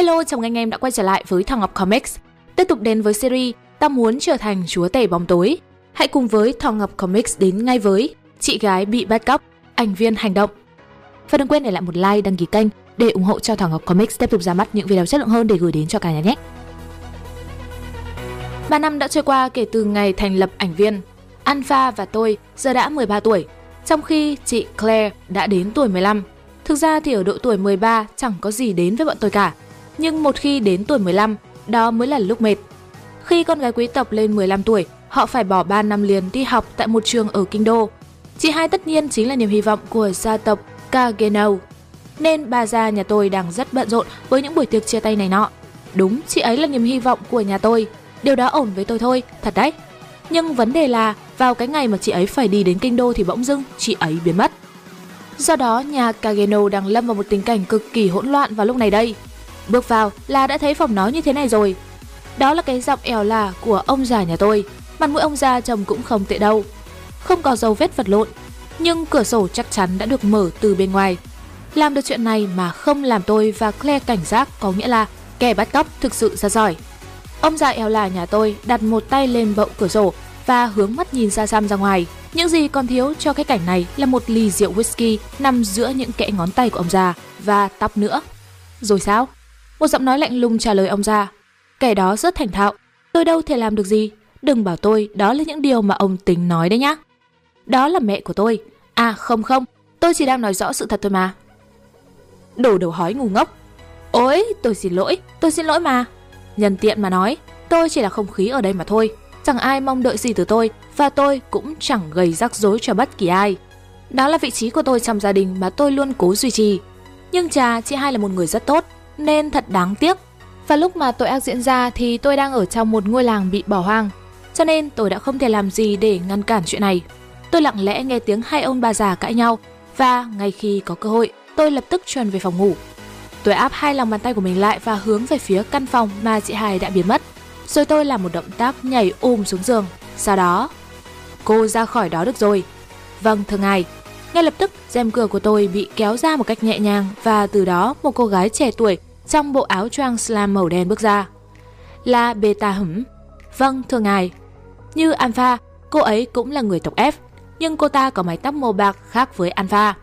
Hello, chào mừng anh em đã quay trở lại với Thằng Ngọc Comics. Tiếp tục đến với series Ta muốn trở thành chúa tể bóng tối. Hãy cùng với Thằng Ngọc Comics đến ngay với Chị gái bị bắt cóc, ảnh viên hành động. Và đừng quên để lại một like, đăng ký kênh để ủng hộ cho Thằng Ngọc Comics tiếp tục ra mắt những video chất lượng hơn để gửi đến cho cả nhà nhé. 3 năm đã trôi qua kể từ ngày thành lập ảnh viên. Alpha và tôi giờ đã 13 tuổi, trong khi chị Claire đã đến tuổi 15. Thực ra thì ở độ tuổi 13 chẳng có gì đến với bọn tôi cả. Nhưng một khi đến tuổi 15, đó mới là lúc mệt. Khi con gái quý tộc lên 15 tuổi, họ phải bỏ 3 năm liền đi học tại một trường ở kinh đô. Chị hai tất nhiên chính là niềm hy vọng của gia tộc Kageno. Nên bà già nhà tôi đang rất bận rộn với những buổi tiệc chia tay này nọ. Đúng, chị ấy là niềm hy vọng của nhà tôi. Điều đó ổn với tôi thôi, thật đấy. Nhưng vấn đề là vào cái ngày mà chị ấy phải đi đến kinh đô thì bỗng dưng chị ấy biến mất. Do đó, nhà Kageno đang lâm vào một tình cảnh cực kỳ hỗn loạn vào lúc này đây. Bước vào là đã thấy phòng nó như thế này rồi. Đó là cái giọng èo là của ông già nhà tôi. Mặt mũi ông già trông cũng không tệ đâu. Không có dấu vết vật lộn, nhưng cửa sổ chắc chắn đã được mở từ bên ngoài. Làm được chuyện này mà không làm tôi và Claire cảnh giác có nghĩa là kẻ bắt cóc thực sự ra giỏi. Ông già eo là nhà tôi đặt một tay lên bậu cửa sổ và hướng mắt nhìn xa xăm ra ngoài. Những gì còn thiếu cho cái cảnh này là một ly rượu whisky nằm giữa những kẽ ngón tay của ông già và tóc nữa. Rồi sao? Một giọng nói lạnh lùng trả lời ông ra. Kẻ đó rất thành thạo. Tôi đâu thể làm được gì. Đừng bảo tôi đó là những điều mà ông tính nói đấy nhá. Đó là mẹ của tôi. À không không, tôi chỉ đang nói rõ sự thật thôi mà. Đổ đầu hói ngu ngốc. Ôi, tôi xin lỗi, tôi xin lỗi mà. Nhân tiện mà nói, tôi chỉ là không khí ở đây mà thôi. Chẳng ai mong đợi gì từ tôi và tôi cũng chẳng gây rắc rối cho bất kỳ ai. Đó là vị trí của tôi trong gia đình mà tôi luôn cố duy trì. Nhưng cha, chị hai là một người rất tốt, nên thật đáng tiếc. Và lúc mà tội ác diễn ra thì tôi đang ở trong một ngôi làng bị bỏ hoang. Cho nên tôi đã không thể làm gì để ngăn cản chuyện này. Tôi lặng lẽ nghe tiếng hai ông bà già cãi nhau và ngay khi có cơ hội, tôi lập tức chuẩn về phòng ngủ. Tôi áp hai lòng bàn tay của mình lại và hướng về phía căn phòng mà chị Hải đã biến mất. Rồi tôi làm một động tác nhảy ôm xuống giường. Sau đó, cô ra khỏi đó được rồi. Vâng, thưa ngài. Ngay lập tức, rèm cửa của tôi bị kéo ra một cách nhẹ nhàng và từ đó một cô gái trẻ tuổi trong bộ áo choàng slam màu đen bước ra. Là Beta hửm. Vâng, thưa ngài. Như Alpha, cô ấy cũng là người tộc F, nhưng cô ta có mái tóc màu bạc khác với Alpha.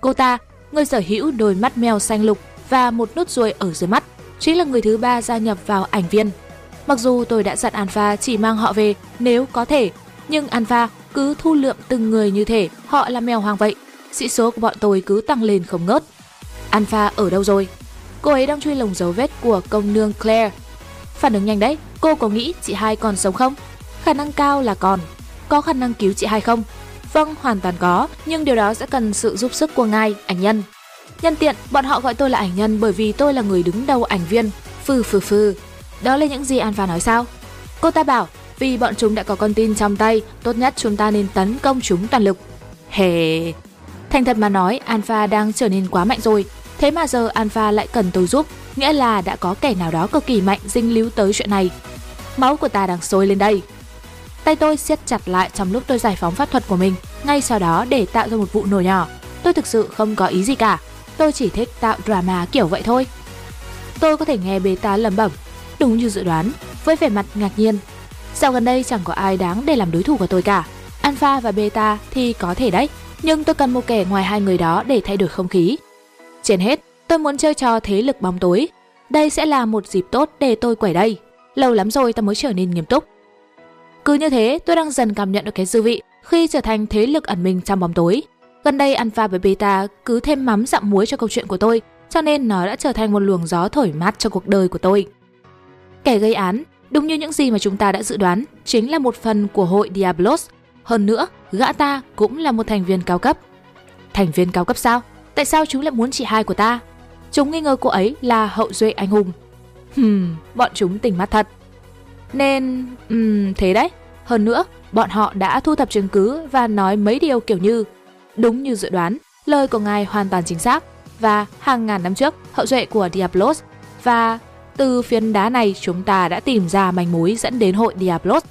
Cô ta, người sở hữu đôi mắt mèo xanh lục và một nốt ruồi ở dưới mắt, chính là người thứ ba gia nhập vào ảnh viên. Mặc dù tôi đã dặn Alpha chỉ mang họ về nếu có thể, nhưng Alpha cứ thu lượm từng người như thể họ là mèo hoang vậy. Sĩ số của bọn tôi cứ tăng lên không ngớt. Alpha ở đâu rồi? Cô ấy đang truy lùng dấu vết của công nương Claire. Phản ứng nhanh đấy, cô có nghĩ chị hai còn sống không? Khả năng cao là còn. Có khả năng cứu chị hai không? Vâng, hoàn toàn có, nhưng điều đó sẽ cần sự giúp sức của ngài, ảnh nhân. Nhân tiện, bọn họ gọi tôi là ảnh nhân bởi vì tôi là người đứng đầu ảnh viên. Phừ phừ phừ. Đó là những gì Alpha nói sao? Cô ta bảo, vì bọn chúng đã có con tin trong tay, tốt nhất chúng ta nên tấn công chúng toàn lực. Hề... Thành thật mà nói, Alpha đang trở nên quá mạnh rồi. Thế mà giờ Alpha lại cần tôi giúp, nghĩa là đã có kẻ nào đó cực kỳ mạnh dinh líu tới chuyện này. Máu của ta đang sôi lên đây. Tay tôi siết chặt lại trong lúc tôi giải phóng pháp thuật của mình, ngay sau đó để tạo ra một vụ nổ nhỏ. Tôi thực sự không có ý gì cả, tôi chỉ thích tạo drama kiểu vậy thôi. Tôi có thể nghe beta lẩm bẩm, đúng như dự đoán, với vẻ mặt ngạc nhiên. Dạo gần đây chẳng có ai đáng để làm đối thủ của tôi cả. Alpha và Beta thì có thể đấy, nhưng tôi cần một kẻ ngoài hai người đó để thay đổi không khí. Trên hết, tôi muốn chơi trò thế lực bóng tối. Đây sẽ là một dịp tốt để tôi quẩy đây. Lâu lắm rồi ta mới trở nên nghiêm túc. Cứ như thế, tôi đang dần cảm nhận được cái dư vị khi trở thành thế lực ẩn mình trong bóng tối. Gần đây Alpha và Beta cứ thêm mắm dặm muối cho câu chuyện của tôi, cho nên nó đã trở thành một luồng gió thổi mát cho cuộc đời của tôi. Kẻ gây án, đúng như những gì mà chúng ta đã dự đoán, chính là một phần của hội Diablos. Hơn nữa, gã ta cũng là một thành viên cao cấp. Thành viên cao cấp sao? Tại sao chúng lại muốn chị hai của ta? Chúng nghi ngờ cô ấy là hậu duệ anh hùng. Hừm, bọn chúng tỉnh mắt thật. Nên, um, thế đấy. Hơn nữa, bọn họ đã thu thập chứng cứ và nói mấy điều kiểu như Đúng như dự đoán, lời của ngài hoàn toàn chính xác và hàng ngàn năm trước, hậu duệ của Diablos và từ phiến đá này chúng ta đã tìm ra manh mối dẫn đến hội Diablos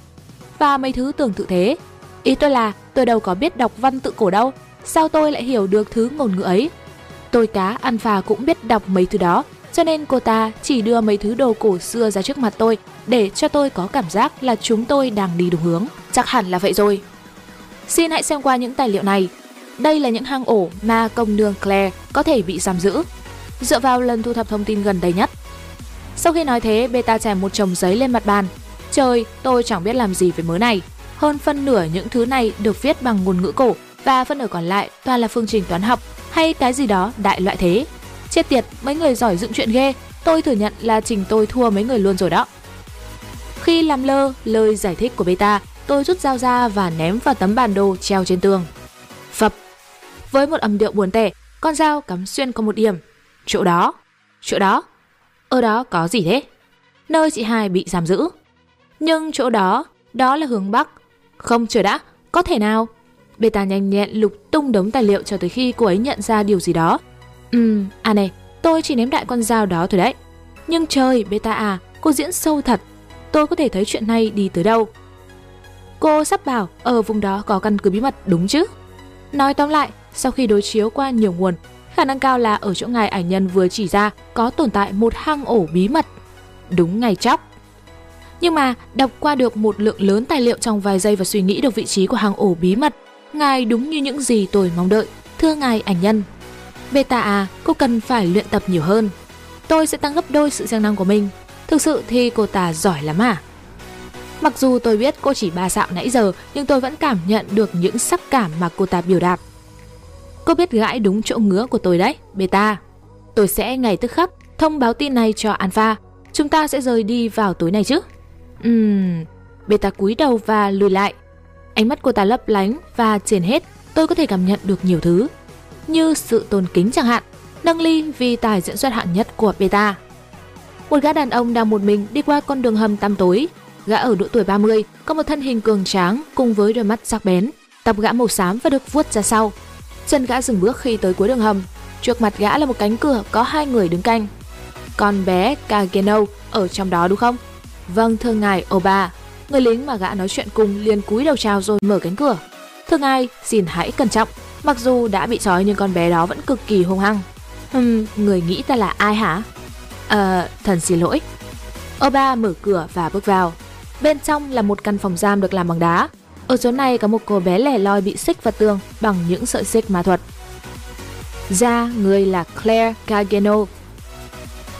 và mấy thứ tương tự thế. Ý tôi là tôi đâu có biết đọc văn tự cổ đâu, sao tôi lại hiểu được thứ ngôn ngữ ấy? Tôi cá ăn phà cũng biết đọc mấy thứ đó, cho nên cô ta chỉ đưa mấy thứ đồ cổ xưa ra trước mặt tôi để cho tôi có cảm giác là chúng tôi đang đi đúng hướng. Chắc hẳn là vậy rồi. Xin hãy xem qua những tài liệu này. Đây là những hang ổ mà công nương Claire có thể bị giam giữ. Dựa vào lần thu thập thông tin gần đây nhất. Sau khi nói thế, Beta chèm một chồng giấy lên mặt bàn. Trời, tôi chẳng biết làm gì với mớ này. Hơn phân nửa những thứ này được viết bằng ngôn ngữ cổ và phân nửa còn lại toàn là phương trình toán học hay cái gì đó đại loại thế. Chết tiệt, mấy người giỏi dựng chuyện ghê, tôi thừa nhận là trình tôi thua mấy người luôn rồi đó. Khi làm lơ lời giải thích của Beta, tôi rút dao ra và ném vào tấm bản đồ treo trên tường. Phập. Với một âm điệu buồn tẻ, con dao cắm xuyên qua một điểm. Chỗ đó. Chỗ đó. Ở đó có gì thế? Nơi chị hai bị giam giữ. Nhưng chỗ đó, đó là hướng Bắc. Không chờ đã, có thể nào? Beta nhanh nhẹn lục tung đống tài liệu cho tới khi cô ấy nhận ra điều gì đó. Ừm, à này, tôi chỉ ném đại con dao đó thôi đấy. Nhưng trời, Beta à, cô diễn sâu thật. Tôi có thể thấy chuyện này đi tới đâu. Cô sắp bảo ở vùng đó có căn cứ bí mật đúng chứ? Nói tóm lại, sau khi đối chiếu qua nhiều nguồn, khả năng cao là ở chỗ ngài ảnh nhân vừa chỉ ra có tồn tại một hang ổ bí mật. Đúng ngày chóc. Nhưng mà đọc qua được một lượng lớn tài liệu trong vài giây và suy nghĩ được vị trí của hang ổ bí mật, ngài đúng như những gì tôi mong đợi. Thưa ngài ảnh nhân. Beta à, cô cần phải luyện tập nhiều hơn. Tôi sẽ tăng gấp đôi sự siêng năng của mình. Thực sự thì cô ta giỏi lắm à? Mặc dù tôi biết cô chỉ ba dạo nãy giờ, nhưng tôi vẫn cảm nhận được những sắc cảm mà cô ta biểu đạt. Cô biết gãi đúng chỗ ngứa của tôi đấy, Beta. Tôi sẽ ngay tức khắc thông báo tin này cho Alpha. Chúng ta sẽ rời đi vào tối nay chứ? Ừm... Beta cúi đầu và lùi lại. Ánh mắt cô ta lấp lánh và trên hết tôi có thể cảm nhận được nhiều thứ. Như sự tôn kính chẳng hạn, nâng ly vì tài diễn xuất hạng nhất của Beta. Một gã đàn ông đang một mình đi qua con đường hầm tăm tối. Gã ở độ tuổi 30, có một thân hình cường tráng cùng với đôi mắt sắc bén. Tóc gã màu xám và được vuốt ra sau. Chân gã dừng bước khi tới cuối đường hầm. Trước mặt gã là một cánh cửa có hai người đứng canh. Con bé Kageno ở trong đó đúng không? Vâng thưa ngài Oba. Người lính mà gã nói chuyện cùng liền cúi đầu chào rồi mở cánh cửa. Thưa ngài, xin hãy cẩn trọng. Mặc dù đã bị trói nhưng con bé đó vẫn cực kỳ hung hăng. Hừm, người nghĩ ta là ai hả? Ờ, thần xin lỗi. Oba mở cửa và bước vào. Bên trong là một căn phòng giam được làm bằng đá. Ở chỗ này có một cô bé lẻ loi bị xích vào tường bằng những sợi xích ma thuật. Ra, người là Claire Cageno.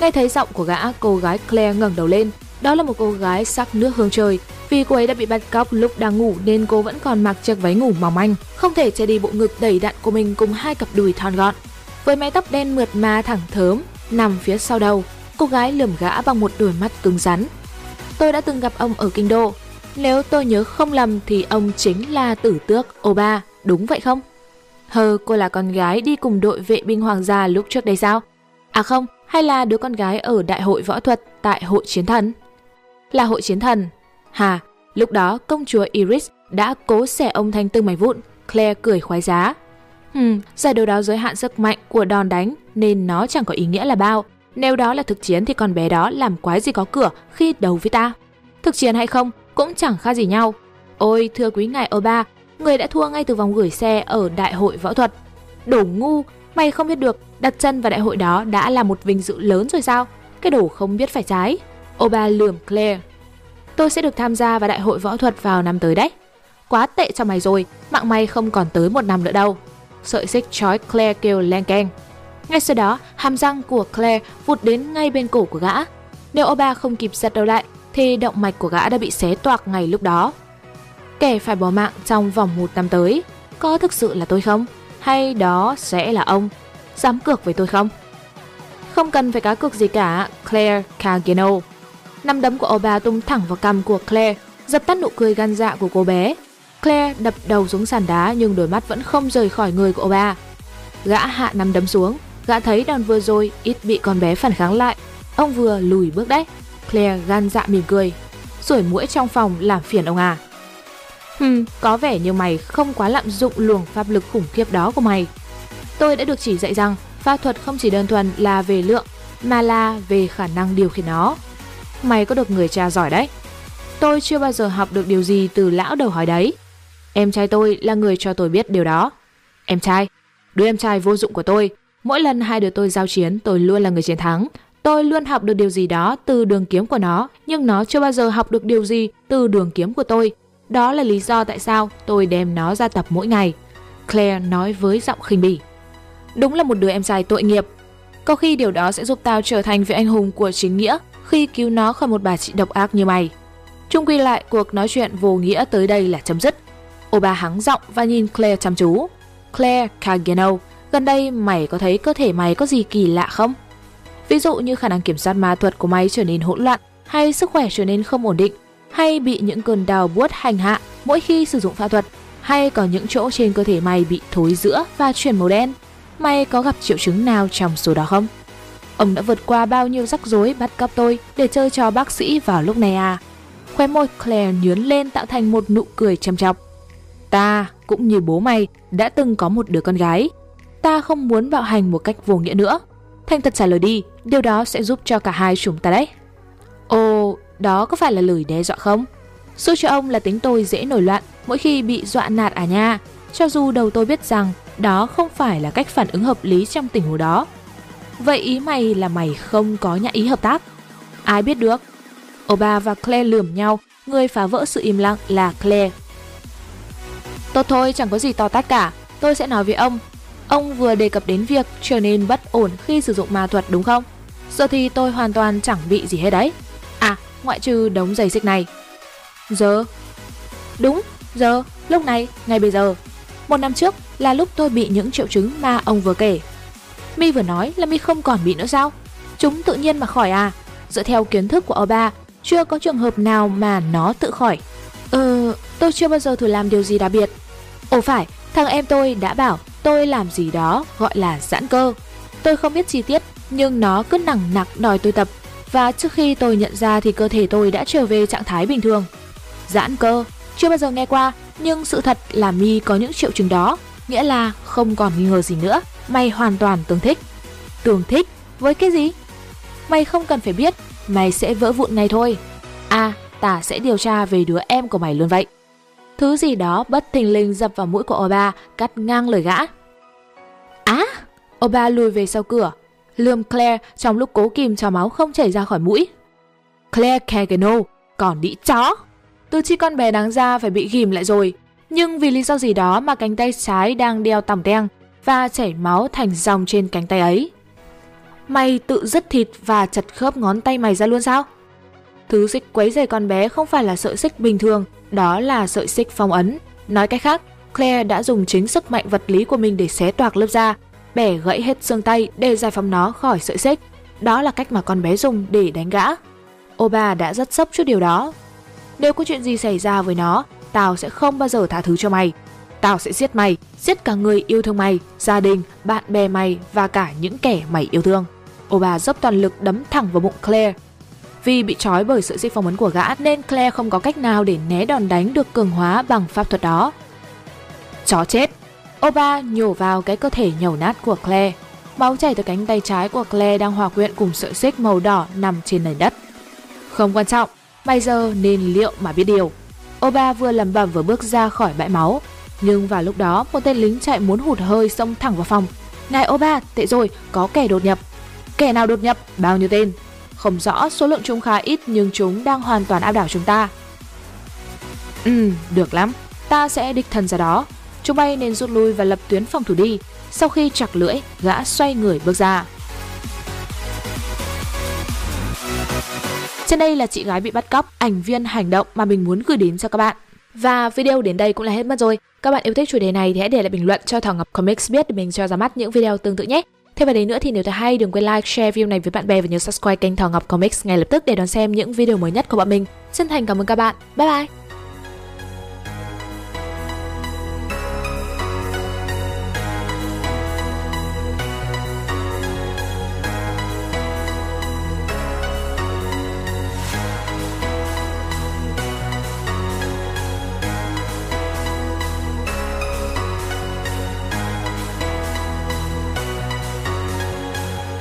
Nghe thấy giọng của gã, cô gái Claire ngẩng đầu lên. Đó là một cô gái sắc nước hương trời. Vì cô ấy đã bị bắt cóc lúc đang ngủ nên cô vẫn còn mặc chiếc váy ngủ mỏng manh, không thể che đi bộ ngực đầy đặn của mình cùng hai cặp đùi thon gọn. Với mái tóc đen mượt mà thẳng thớm, nằm phía sau đầu, cô gái lườm gã bằng một đôi mắt cứng rắn. Tôi đã từng gặp ông ở kinh đô. Nếu tôi nhớ không lầm thì ông chính là tử tước Oba, đúng vậy không? Hờ, cô là con gái đi cùng đội vệ binh hoàng gia lúc trước đây sao? À không, hay là đứa con gái ở đại hội võ thuật tại hội chiến thần? Là hội chiến thần. Hà, lúc đó công chúa Iris đã cố xẻ ông thành từng mảnh vụn. Claire cười khoái giá. Hừm, giải đấu đó giới hạn sức mạnh của đòn đánh nên nó chẳng có ý nghĩa là bao. Nếu đó là thực chiến thì con bé đó làm quái gì có cửa khi đấu với ta. Thực chiến hay không cũng chẳng khác gì nhau. Ôi thưa quý ngài Oba, người đã thua ngay từ vòng gửi xe ở đại hội võ thuật. Đồ ngu, mày không biết được đặt chân vào đại hội đó đã là một vinh dự lớn rồi sao? Cái đồ không biết phải trái. Oba lườm Claire. Tôi sẽ được tham gia vào đại hội võ thuật vào năm tới đấy. Quá tệ cho mày rồi, mạng mày không còn tới một năm nữa đâu. Sợi xích trói Claire kêu len keng. Ngay sau đó, hàm răng của Claire vụt đến ngay bên cổ của gã. Nếu Oba không kịp giật đầu lại, thì động mạch của gã đã bị xé toạc ngay lúc đó. Kẻ phải bỏ mạng trong vòng một năm tới, có thực sự là tôi không? Hay đó sẽ là ông? Dám cược với tôi không? Không cần phải cá cược gì cả, Claire Cagino. Năm đấm của Oba tung thẳng vào cằm của Claire, dập tắt nụ cười gan dạ của cô bé. Claire đập đầu xuống sàn đá nhưng đôi mắt vẫn không rời khỏi người của Oba. Gã hạ năm đấm xuống, Gã thấy đòn vừa rồi ít bị con bé phản kháng lại. Ông vừa lùi bước đấy. Claire gan dạ mỉm cười. Sủi mũi trong phòng làm phiền ông à. Hừm, có vẻ như mày không quá lạm dụng luồng pháp lực khủng khiếp đó của mày. Tôi đã được chỉ dạy rằng pháp thuật không chỉ đơn thuần là về lượng, mà là về khả năng điều khiển nó. Mày có được người cha giỏi đấy. Tôi chưa bao giờ học được điều gì từ lão đầu hỏi đấy. Em trai tôi là người cho tôi biết điều đó. Em trai, đứa em trai vô dụng của tôi Mỗi lần hai đứa tôi giao chiến, tôi luôn là người chiến thắng. Tôi luôn học được điều gì đó từ đường kiếm của nó, nhưng nó chưa bao giờ học được điều gì từ đường kiếm của tôi. Đó là lý do tại sao tôi đem nó ra tập mỗi ngày. Claire nói với giọng khinh bỉ. Đúng là một đứa em trai tội nghiệp. Có khi điều đó sẽ giúp tao trở thành vị anh hùng của chính nghĩa khi cứu nó khỏi một bà chị độc ác như mày. Trung quy lại, cuộc nói chuyện vô nghĩa tới đây là chấm dứt. Oba hắng giọng và nhìn Claire chăm chú. Claire Cageno, gần đây mày có thấy cơ thể mày có gì kỳ lạ không? Ví dụ như khả năng kiểm soát ma thuật của mày trở nên hỗn loạn, hay sức khỏe trở nên không ổn định, hay bị những cơn đau buốt hành hạ mỗi khi sử dụng pha thuật, hay có những chỗ trên cơ thể mày bị thối rữa và chuyển màu đen. Mày có gặp triệu chứng nào trong số đó không? Ông đã vượt qua bao nhiêu rắc rối bắt cóc tôi để chơi cho bác sĩ vào lúc này à? Khóe môi Claire nhướn lên tạo thành một nụ cười chăm chọc. Ta, cũng như bố mày, đã từng có một đứa con gái. Ta không muốn bạo hành một cách vô nghĩa nữa. Thành thật trả lời đi, điều đó sẽ giúp cho cả hai chúng ta đấy. Ồ, đó có phải là lời đe dọa không? Xui cho ông là tính tôi dễ nổi loạn mỗi khi bị dọa nạt à nha. Cho dù đầu tôi biết rằng đó không phải là cách phản ứng hợp lý trong tình huống đó. Vậy ý mày là mày không có nhã ý hợp tác? Ai biết được? Oba và Claire lườm nhau, người phá vỡ sự im lặng là Claire. Tốt thôi, chẳng có gì to tát cả. Tôi sẽ nói với ông. Ông vừa đề cập đến việc trở nên bất ổn khi sử dụng ma thuật đúng không? Giờ thì tôi hoàn toàn chẳng bị gì hết đấy. À, ngoại trừ đống giày xích này. Giờ? Đúng, giờ, lúc này, ngay bây giờ. Một năm trước là lúc tôi bị những triệu chứng mà ông vừa kể. Mi vừa nói là Mi không còn bị nữa sao? Chúng tự nhiên mà khỏi à? Dựa theo kiến thức của Oba, chưa có trường hợp nào mà nó tự khỏi. Ờ, tôi chưa bao giờ thử làm điều gì đặc biệt. Ồ phải, thằng em tôi đã bảo tôi làm gì đó gọi là giãn cơ. Tôi không biết chi tiết, nhưng nó cứ nặng nặc đòi tôi tập. Và trước khi tôi nhận ra thì cơ thể tôi đã trở về trạng thái bình thường. Giãn cơ, chưa bao giờ nghe qua, nhưng sự thật là Mi có những triệu chứng đó, nghĩa là không còn nghi ngờ gì nữa, mày hoàn toàn tương thích. Tương thích? Với cái gì? Mày không cần phải biết, mày sẽ vỡ vụn ngay thôi. À, ta sẽ điều tra về đứa em của mày luôn vậy. Thứ gì đó bất thình lình dập vào mũi của Oba, cắt ngang lời gã. Á! À, Oba lùi về sau cửa, lườm Claire trong lúc cố kìm cho máu không chảy ra khỏi mũi. Claire Cagano, còn đĩ chó! Từ chi con bé đáng ra phải bị ghim lại rồi, nhưng vì lý do gì đó mà cánh tay trái đang đeo tỏng đen và chảy máu thành dòng trên cánh tay ấy. Mày tự dứt thịt và chặt khớp ngón tay mày ra luôn sao? Thứ xích quấy rầy con bé không phải là sợi xích bình thường, đó là sợi xích phong ấn. Nói cách khác, Claire đã dùng chính sức mạnh vật lý của mình để xé toạc lớp da, bẻ gãy hết xương tay để giải phóng nó khỏi sợi xích. Đó là cách mà con bé dùng để đánh gã. Oba đã rất sốc trước điều đó. Nếu có chuyện gì xảy ra với nó, tao sẽ không bao giờ tha thứ cho mày. Tao sẽ giết mày, giết cả người yêu thương mày, gia đình, bạn bè mày và cả những kẻ mày yêu thương. Oba dốc toàn lực đấm thẳng vào bụng Claire. Vì bị trói bởi sự dây phong ấn của gã nên Claire không có cách nào để né đòn đánh được cường hóa bằng pháp thuật đó. Chó chết! Oba nhổ vào cái cơ thể nhầu nát của Claire. Máu chảy từ cánh tay trái của Claire đang hòa quyện cùng sợi xích màu đỏ nằm trên nền đất. Không quan trọng, bây giờ nên liệu mà biết điều. Oba vừa lầm bầm vừa bước ra khỏi bãi máu. Nhưng vào lúc đó, một tên lính chạy muốn hụt hơi xông thẳng vào phòng. Ngài Oba, tệ rồi, có kẻ đột nhập. Kẻ nào đột nhập? Bao nhiêu tên? Không rõ, số lượng chúng khá ít nhưng chúng đang hoàn toàn áp đảo chúng ta. Ừ, được lắm. Ta sẽ địch thần ra đó. Chúng bay nên rút lui và lập tuyến phòng thủ đi. Sau khi chặt lưỡi, gã xoay người bước ra. Trên đây là chị gái bị bắt cóc, ảnh viên hành động mà mình muốn gửi đến cho các bạn. Và video đến đây cũng là hết mất rồi. Các bạn yêu thích chủ đề này thì hãy để lại bình luận cho Thảo Ngọc Comics biết để mình cho ra mắt những video tương tự nhé. Thêm vào đấy nữa thì nếu thấy hay đừng quên like, share video này với bạn bè và nhớ subscribe kênh Thảo Ngọc Comics ngay lập tức để đón xem những video mới nhất của bọn mình. Chân thành cảm ơn các bạn. Bye bye!